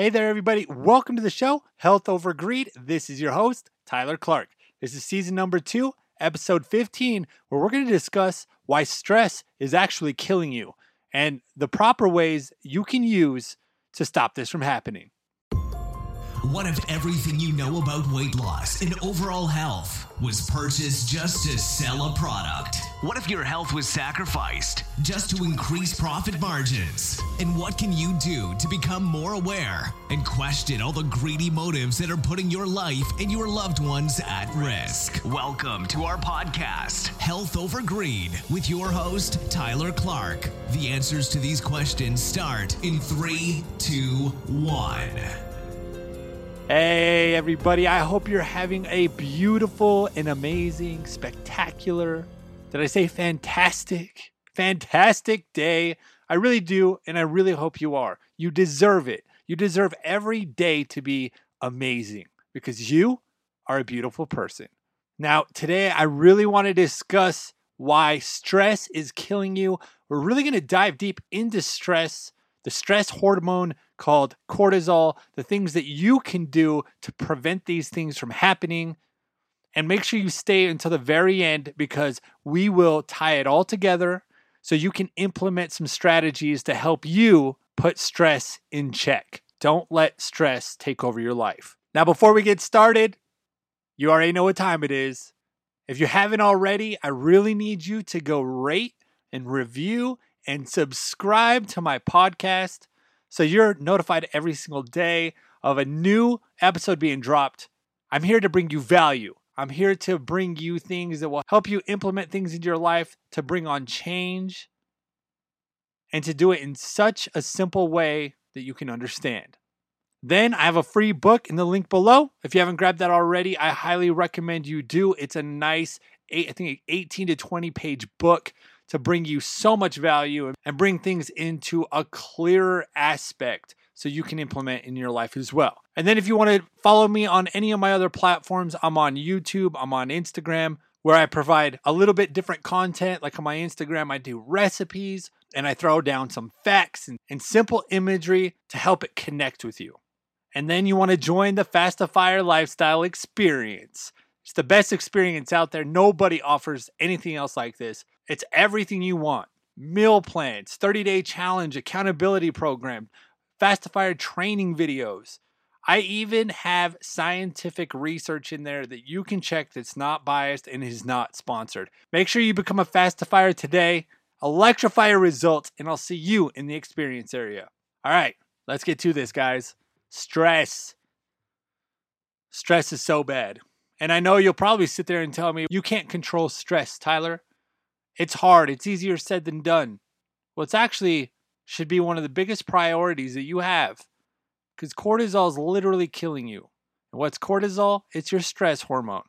Hey there, everybody. Welcome to the show, Health Over Greed. This is your host, Tyler Clark. This is season number two, episode 15, where we're going to discuss why stress is actually killing you and the proper ways you can use to stop this from happening. What if everything you know about weight loss and overall health was purchased just to sell a product? What if your health was sacrificed just to increase profit margins? And what can you do to become more aware and question all the greedy motives that are putting your life and your loved ones at risk? Welcome to our podcast, Health Over Greed, with your host, Tyler Clark. The answers to these questions start in three, two, one. Hey, everybody. I hope you're having a beautiful and amazing, spectacular, did I say fantastic? Fantastic day. I really do, and I really hope you are. You deserve it. You deserve every day to be amazing because you are a beautiful person. Now, today I really want to discuss why stress is killing you. We're really going to dive deep into stress, the stress hormone called cortisol, the things that you can do to prevent these things from happening. And make sure you stay until the very end because we will tie it all together so you can implement some strategies to help you put stress in check. Don't let stress take over your life. Now, before we get started, you already know what time it is. If you haven't already, I really need you to go rate and review and subscribe to my podcast so you're notified every single day of a new episode being dropped. I'm here to bring you value. I'm here to bring you things that will help you implement things into your life to bring on change and to do it in such a simple way that you can understand. Then I have a free book in the link below. If you haven't grabbed that already, I highly recommend you do. It's a nice, I think, 18 to 20 page book to bring you so much value and bring things into a clearer aspect so you can implement in your life as well. And then if you want to follow me on any of my other platforms, I'm on YouTube, I'm on Instagram, where I provide a little bit different content. Like on my Instagram, I do recipes and I throw down some facts and, and simple imagery to help it connect with you. And then you want to join the Fastifier Lifestyle Experience. It's the best experience out there. Nobody offers anything else like this. It's everything you want meal plans, 30 day challenge, accountability program, Fastifier training videos. I even have scientific research in there that you can check that's not biased and is not sponsored. Make sure you become a Fastifier today, electrify your results, and I'll see you in the experience area. All right, let's get to this, guys. Stress. Stress is so bad. And I know you'll probably sit there and tell me, you can't control stress, Tyler. It's hard, it's easier said than done. Well, it's actually should be one of the biggest priorities that you have because cortisol is literally killing you. And what's cortisol? It's your stress hormone.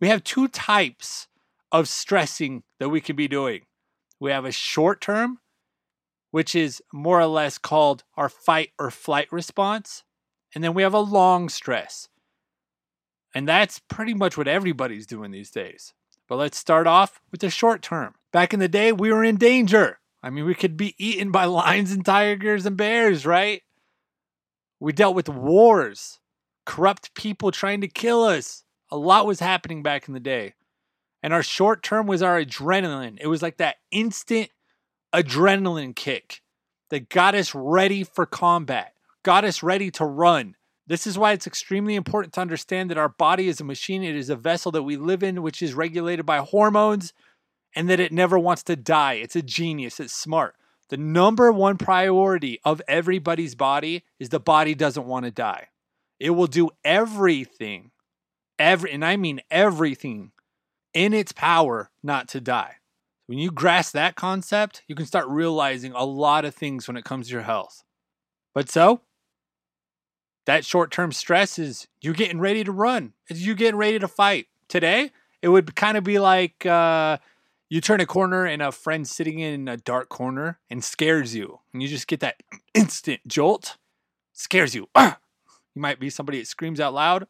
We have two types of stressing that we can be doing. We have a short term, which is more or less called our fight or flight response. And then we have a long stress. And that's pretty much what everybody's doing these days. But let's start off with the short term. Back in the day, we were in danger. I mean, we could be eaten by lions and tigers and bears, right? We dealt with wars, corrupt people trying to kill us. A lot was happening back in the day. And our short term was our adrenaline. It was like that instant adrenaline kick that got us ready for combat, got us ready to run. This is why it's extremely important to understand that our body is a machine. It is a vessel that we live in, which is regulated by hormones, and that it never wants to die. It's a genius, it's smart. The number one priority of everybody's body is the body doesn't want to die. It will do everything, every, and I mean everything in its power not to die. When you grasp that concept, you can start realizing a lot of things when it comes to your health. But so, that short term stress is you getting ready to run, it's you getting ready to fight. Today, it would kind of be like uh, you turn a corner and a friend sitting in a dark corner and scares you, and you just get that instant jolt, scares you. You might be somebody that screams out loud.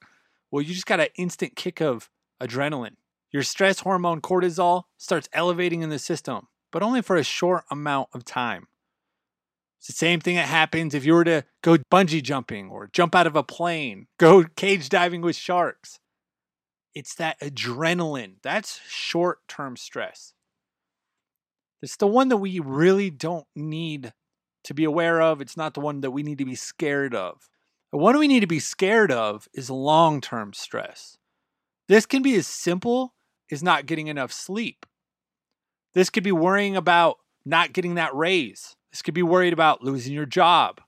Well, you just got an instant kick of adrenaline. Your stress hormone cortisol starts elevating in the system, but only for a short amount of time. It's the same thing that happens if you were to go bungee jumping or jump out of a plane, go cage diving with sharks. It's that adrenaline. That's short term stress. It's the one that we really don't need to be aware of. It's not the one that we need to be scared of. The one we need to be scared of is long term stress. This can be as simple as not getting enough sleep. This could be worrying about not getting that raise. This could be worried about losing your job,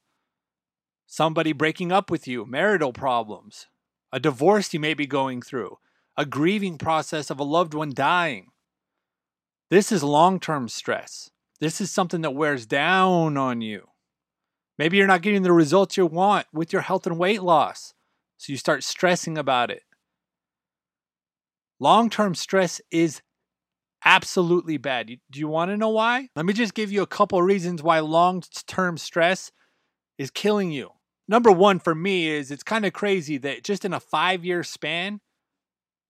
somebody breaking up with you, marital problems, a divorce you may be going through, a grieving process of a loved one dying. This is long term stress. This is something that wears down on you. Maybe you're not getting the results you want with your health and weight loss, so you start stressing about it. Long term stress is absolutely bad. Do you want to know why? Let me just give you a couple reasons why long term stress is killing you. Number one for me is it's kind of crazy that just in a five year span,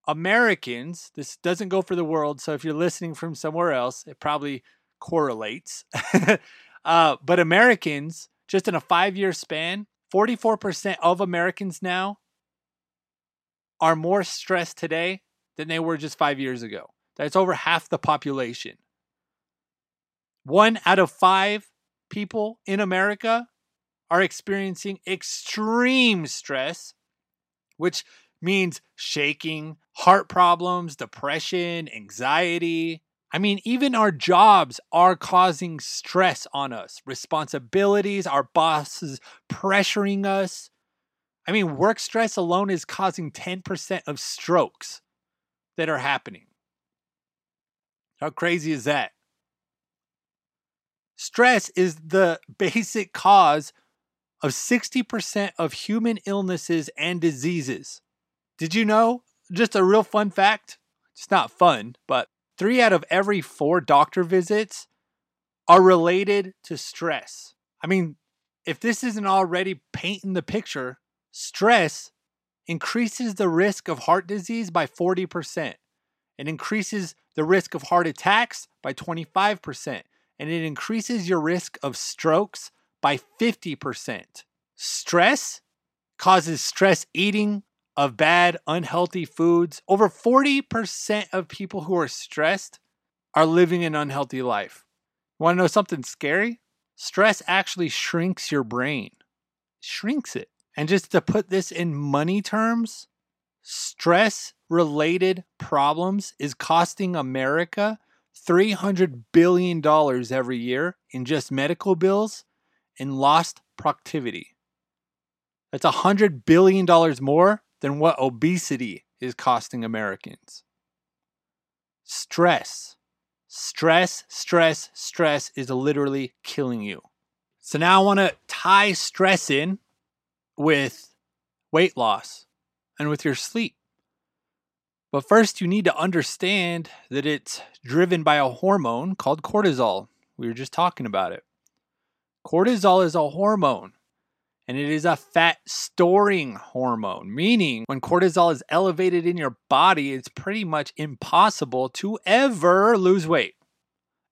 Americans, this doesn't go for the world. So if you're listening from somewhere else, it probably correlates. uh, but Americans, just in a five year span, 44% of Americans now are more stressed today than they were just five years ago. That's over half the population. One out of five people in America are experiencing extreme stress, which means shaking, heart problems, depression, anxiety. I mean, even our jobs are causing stress on us, responsibilities, our bosses pressuring us. I mean, work stress alone is causing 10% of strokes that are happening. How crazy is that? Stress is the basic cause of 60% of human illnesses and diseases. Did you know? Just a real fun fact. It's not fun, but three out of every four doctor visits are related to stress. I mean, if this isn't already painting the picture, stress increases the risk of heart disease by 40%. It increases the risk of heart attacks by 25%, and it increases your risk of strokes by 50%. Stress causes stress eating of bad, unhealthy foods. Over 40% of people who are stressed are living an unhealthy life. Want to know something scary? Stress actually shrinks your brain, shrinks it. And just to put this in money terms, stress related problems is costing America $300 billion every year in just medical bills and lost productivity. That's $100 billion more than what obesity is costing Americans. Stress, stress, stress, stress is literally killing you. So now I want to tie stress in with weight loss and with your sleep. But first, you need to understand that it's driven by a hormone called cortisol. We were just talking about it. Cortisol is a hormone and it is a fat storing hormone, meaning when cortisol is elevated in your body, it's pretty much impossible to ever lose weight.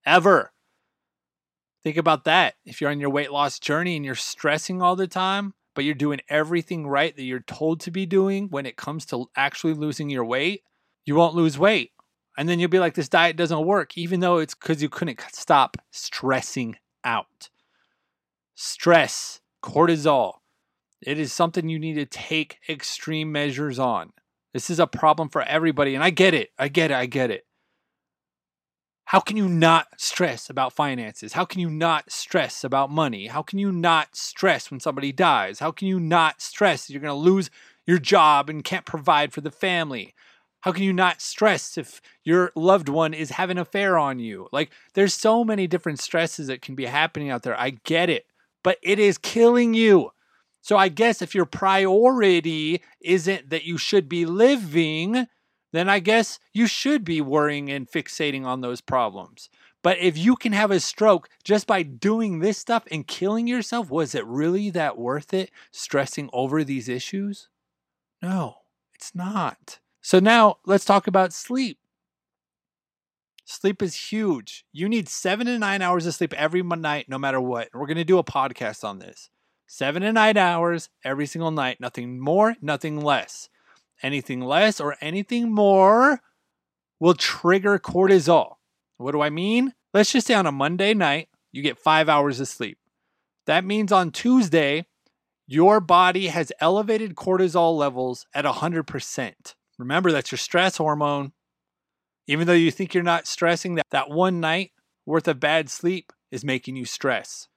Ever. Think about that. If you're on your weight loss journey and you're stressing all the time, but you're doing everything right that you're told to be doing when it comes to actually losing your weight, you won't lose weight. And then you'll be like, this diet doesn't work, even though it's because you couldn't stop stressing out. Stress, cortisol, it is something you need to take extreme measures on. This is a problem for everybody. And I get it. I get it. I get it. How can you not stress about finances? How can you not stress about money? How can you not stress when somebody dies? How can you not stress you're going to lose your job and can't provide for the family? How can you not stress if your loved one is having an affair on you? Like, there's so many different stresses that can be happening out there. I get it, but it is killing you. So, I guess if your priority isn't that you should be living, then I guess you should be worrying and fixating on those problems. But if you can have a stroke just by doing this stuff and killing yourself, was it really that worth it stressing over these issues? No, it's not. So now let's talk about sleep. Sleep is huge. You need seven to nine hours of sleep every night, no matter what. We're going to do a podcast on this. Seven to nine hours every single night. Nothing more, nothing less. Anything less or anything more will trigger cortisol. What do I mean? Let's just say on a Monday night, you get five hours of sleep. That means on Tuesday, your body has elevated cortisol levels at 100%. Remember, that's your stress hormone. Even though you think you're not stressing, that, that one night worth of bad sleep is making you stress.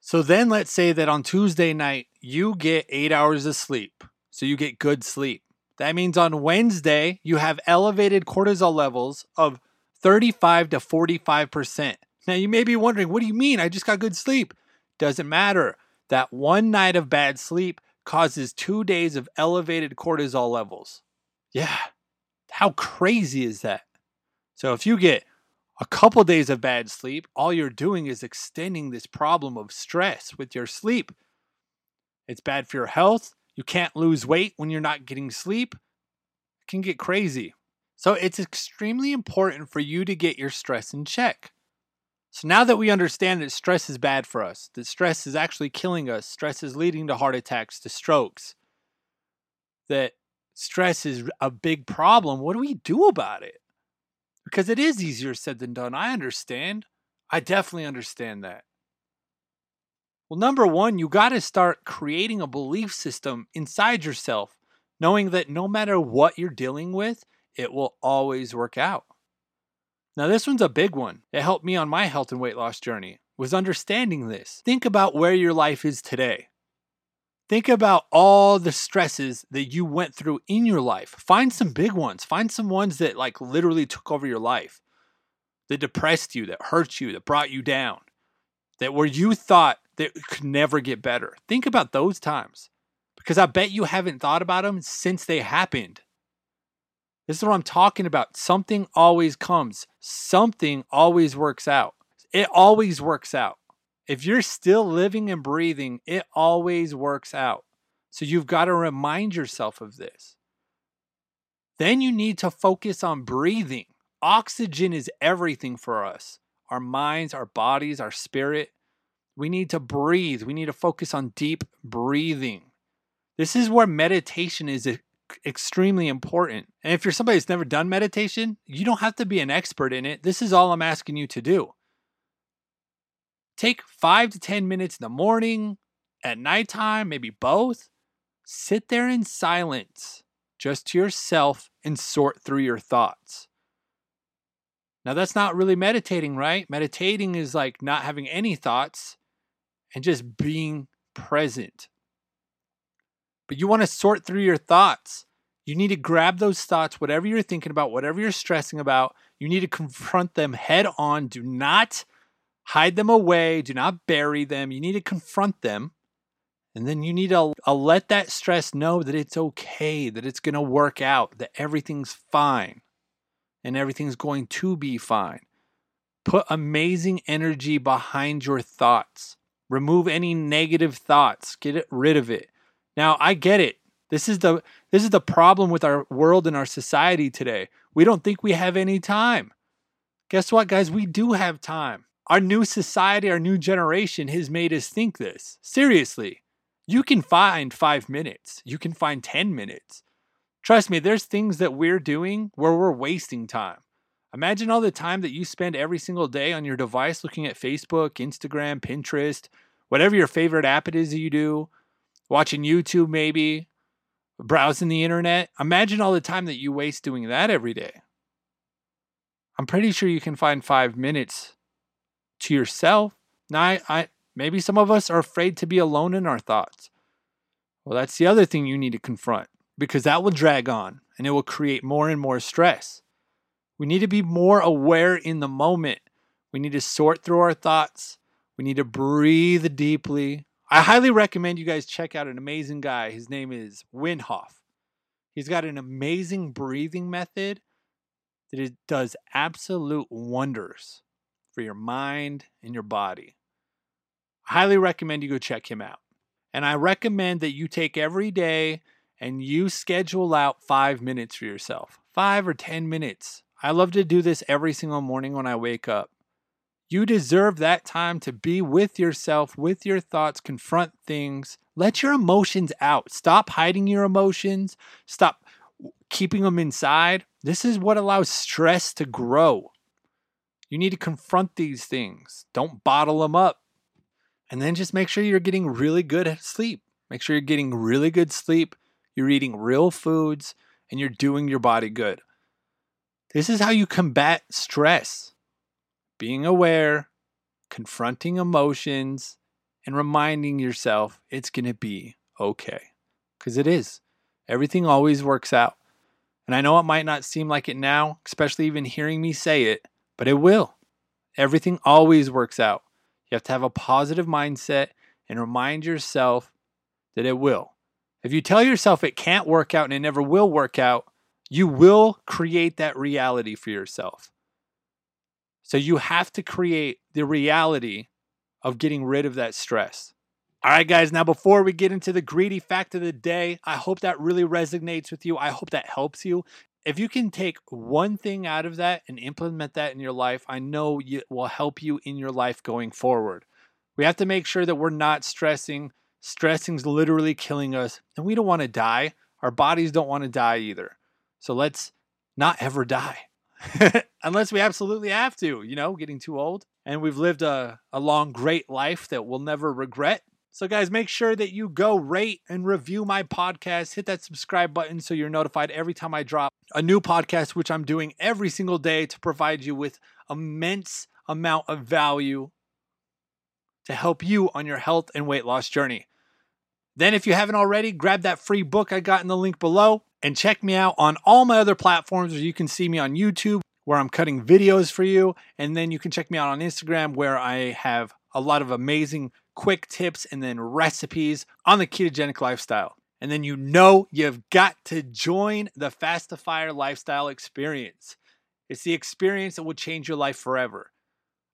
So then let's say that on Tuesday night, you get eight hours of sleep. So you get good sleep. That means on Wednesday, you have elevated cortisol levels of 35 to 45%. Now you may be wondering, what do you mean? I just got good sleep. Doesn't matter. That one night of bad sleep causes two days of elevated cortisol levels. Yeah. How crazy is that? So if you get a couple days of bad sleep, all you're doing is extending this problem of stress with your sleep. It's bad for your health. You can't lose weight when you're not getting sleep. It can get crazy. So it's extremely important for you to get your stress in check. So now that we understand that stress is bad for us, that stress is actually killing us, stress is leading to heart attacks, to strokes, that stress is a big problem, what do we do about it? because it is easier said than done. I understand. I definitely understand that. Well, number one, you got to start creating a belief system inside yourself, knowing that no matter what you're dealing with, it will always work out. Now, this one's a big one. It helped me on my health and weight loss journey, was understanding this. Think about where your life is today. Think about all the stresses that you went through in your life. Find some big ones. Find some ones that like literally took over your life, that depressed you, that hurt you, that brought you down, that where you thought that could never get better. Think about those times because I bet you haven't thought about them since they happened. This is what I'm talking about. Something always comes, something always works out. It always works out. If you're still living and breathing, it always works out. So you've got to remind yourself of this. Then you need to focus on breathing. Oxygen is everything for us our minds, our bodies, our spirit. We need to breathe. We need to focus on deep breathing. This is where meditation is extremely important. And if you're somebody that's never done meditation, you don't have to be an expert in it. This is all I'm asking you to do. Take five to 10 minutes in the morning, at nighttime, maybe both. Sit there in silence, just to yourself, and sort through your thoughts. Now, that's not really meditating, right? Meditating is like not having any thoughts and just being present. But you want to sort through your thoughts. You need to grab those thoughts, whatever you're thinking about, whatever you're stressing about, you need to confront them head on. Do not hide them away. Do not bury them. You need to confront them. And then you need to uh, let that stress know that it's okay, that it's going to work out, that everything's fine and everything's going to be fine. Put amazing energy behind your thoughts. Remove any negative thoughts. Get rid of it. Now, I get it. This is the this is the problem with our world and our society today. We don't think we have any time. Guess what, guys? We do have time. Our new society, our new generation has made us think this. Seriously, you can find five minutes, you can find 10 minutes. Trust me, there's things that we're doing where we're wasting time. Imagine all the time that you spend every single day on your device looking at Facebook, Instagram, Pinterest, whatever your favorite app it is that you do, watching YouTube maybe, browsing the internet. Imagine all the time that you waste doing that every day. I'm pretty sure you can find five minutes to yourself. Now, I, I maybe some of us are afraid to be alone in our thoughts. Well, that's the other thing you need to confront because that will drag on and it will create more and more stress. We need to be more aware in the moment. We need to sort through our thoughts. We need to breathe deeply. I highly recommend you guys check out an amazing guy. His name is Wim Hof. He's got an amazing breathing method that it does absolute wonders for your mind and your body. I highly recommend you go check him out. And I recommend that you take every day and you schedule out five minutes for yourself. Five or 10 minutes. I love to do this every single morning when I wake up. You deserve that time to be with yourself, with your thoughts, confront things. Let your emotions out. Stop hiding your emotions. Stop keeping them inside. This is what allows stress to grow. You need to confront these things. Don't bottle them up. And then just make sure you're getting really good sleep. Make sure you're getting really good sleep. You're eating real foods and you're doing your body good. This is how you combat stress being aware, confronting emotions, and reminding yourself it's going to be okay. Because it is. Everything always works out. And I know it might not seem like it now, especially even hearing me say it, but it will. Everything always works out. You have to have a positive mindset and remind yourself that it will. If you tell yourself it can't work out and it never will work out, you will create that reality for yourself. So you have to create the reality of getting rid of that stress. All right, guys, now before we get into the greedy fact of the day, I hope that really resonates with you. I hope that helps you. If you can take one thing out of that and implement that in your life, I know it will help you in your life going forward. We have to make sure that we're not stressing. Stressing's literally killing us, and we don't want to die. Our bodies don't want to die either. So let's not ever die. unless we absolutely have to, you know, getting too old. And we've lived a, a long, great life that we'll never regret. So, guys, make sure that you go rate and review my podcast. Hit that subscribe button so you're notified every time I drop a new podcast, which I'm doing every single day to provide you with immense amount of value to help you on your health and weight loss journey. Then, if you haven't already, grab that free book I got in the link below and check me out on all my other platforms where you can see me on YouTube, where I'm cutting videos for you. And then you can check me out on Instagram, where I have a lot of amazing quick tips and then recipes on the ketogenic lifestyle. And then you know you've got to join the Fastifier lifestyle experience. It's the experience that will change your life forever.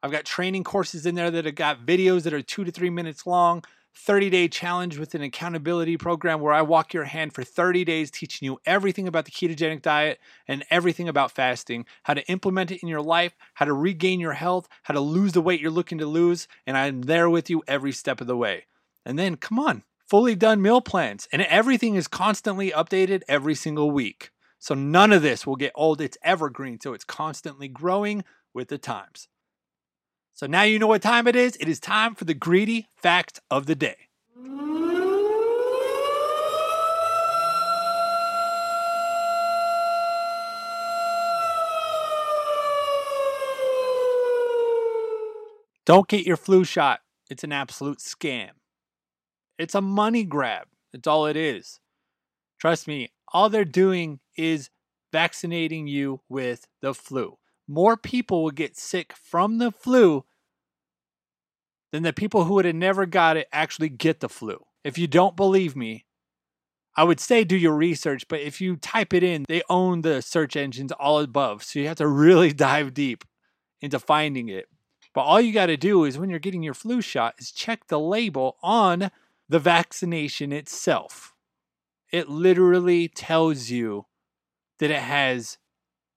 I've got training courses in there that have got videos that are two to three minutes long, 30 day challenge with an accountability program where I walk your hand for 30 days, teaching you everything about the ketogenic diet and everything about fasting, how to implement it in your life, how to regain your health, how to lose the weight you're looking to lose. And I'm there with you every step of the way. And then, come on, fully done meal plans. And everything is constantly updated every single week. So none of this will get old. It's evergreen. So it's constantly growing with the times. So now you know what time it is. It is time for the greedy fact of the day. Don't get your flu shot. It's an absolute scam. It's a money grab. That's all it is. Trust me, all they're doing is vaccinating you with the flu more people will get sick from the flu than the people who would have never got it actually get the flu. If you don't believe me, I would say do your research, but if you type it in, they own the search engines all above. So you have to really dive deep into finding it. But all you got to do is when you're getting your flu shot is check the label on the vaccination itself. It literally tells you that it has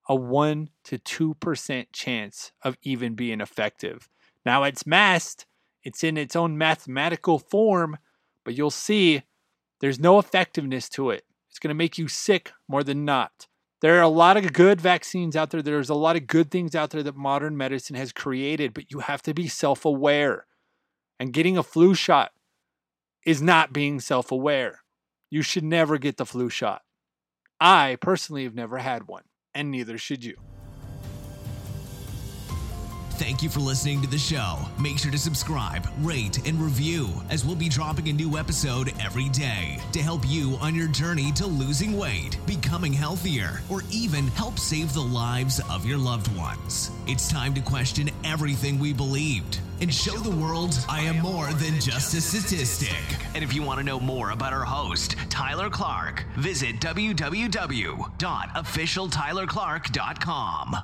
a 1 to 2% chance of even being effective. Now it's masked, it's in its own mathematical form, but you'll see there's no effectiveness to it. It's going to make you sick more than not. There are a lot of good vaccines out there. There's a lot of good things out there that modern medicine has created, but you have to be self aware. And getting a flu shot is not being self aware. You should never get the flu shot. I personally have never had one and neither should you. Thank you for listening to the show. Make sure to subscribe, rate, and review, as we'll be dropping a new episode every day to help you on your journey to losing weight, becoming healthier, or even help save the lives of your loved ones. It's time to question everything we believed and show the world I am more than just a statistic. And if you want to know more about our host, Tyler Clark, visit www.officialtylerclark.com.